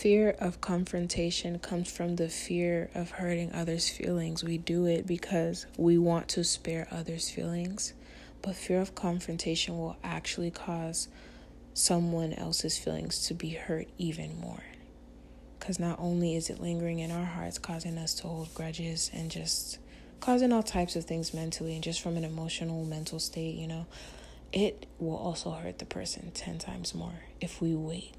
fear of confrontation comes from the fear of hurting others' feelings. We do it because we want to spare others' feelings, but fear of confrontation will actually cause someone else's feelings to be hurt even more. Because not only is it lingering in our hearts, causing us to hold grudges and just causing all types of things mentally and just from an emotional, mental state, you know, it will also hurt the person 10 times more if we wait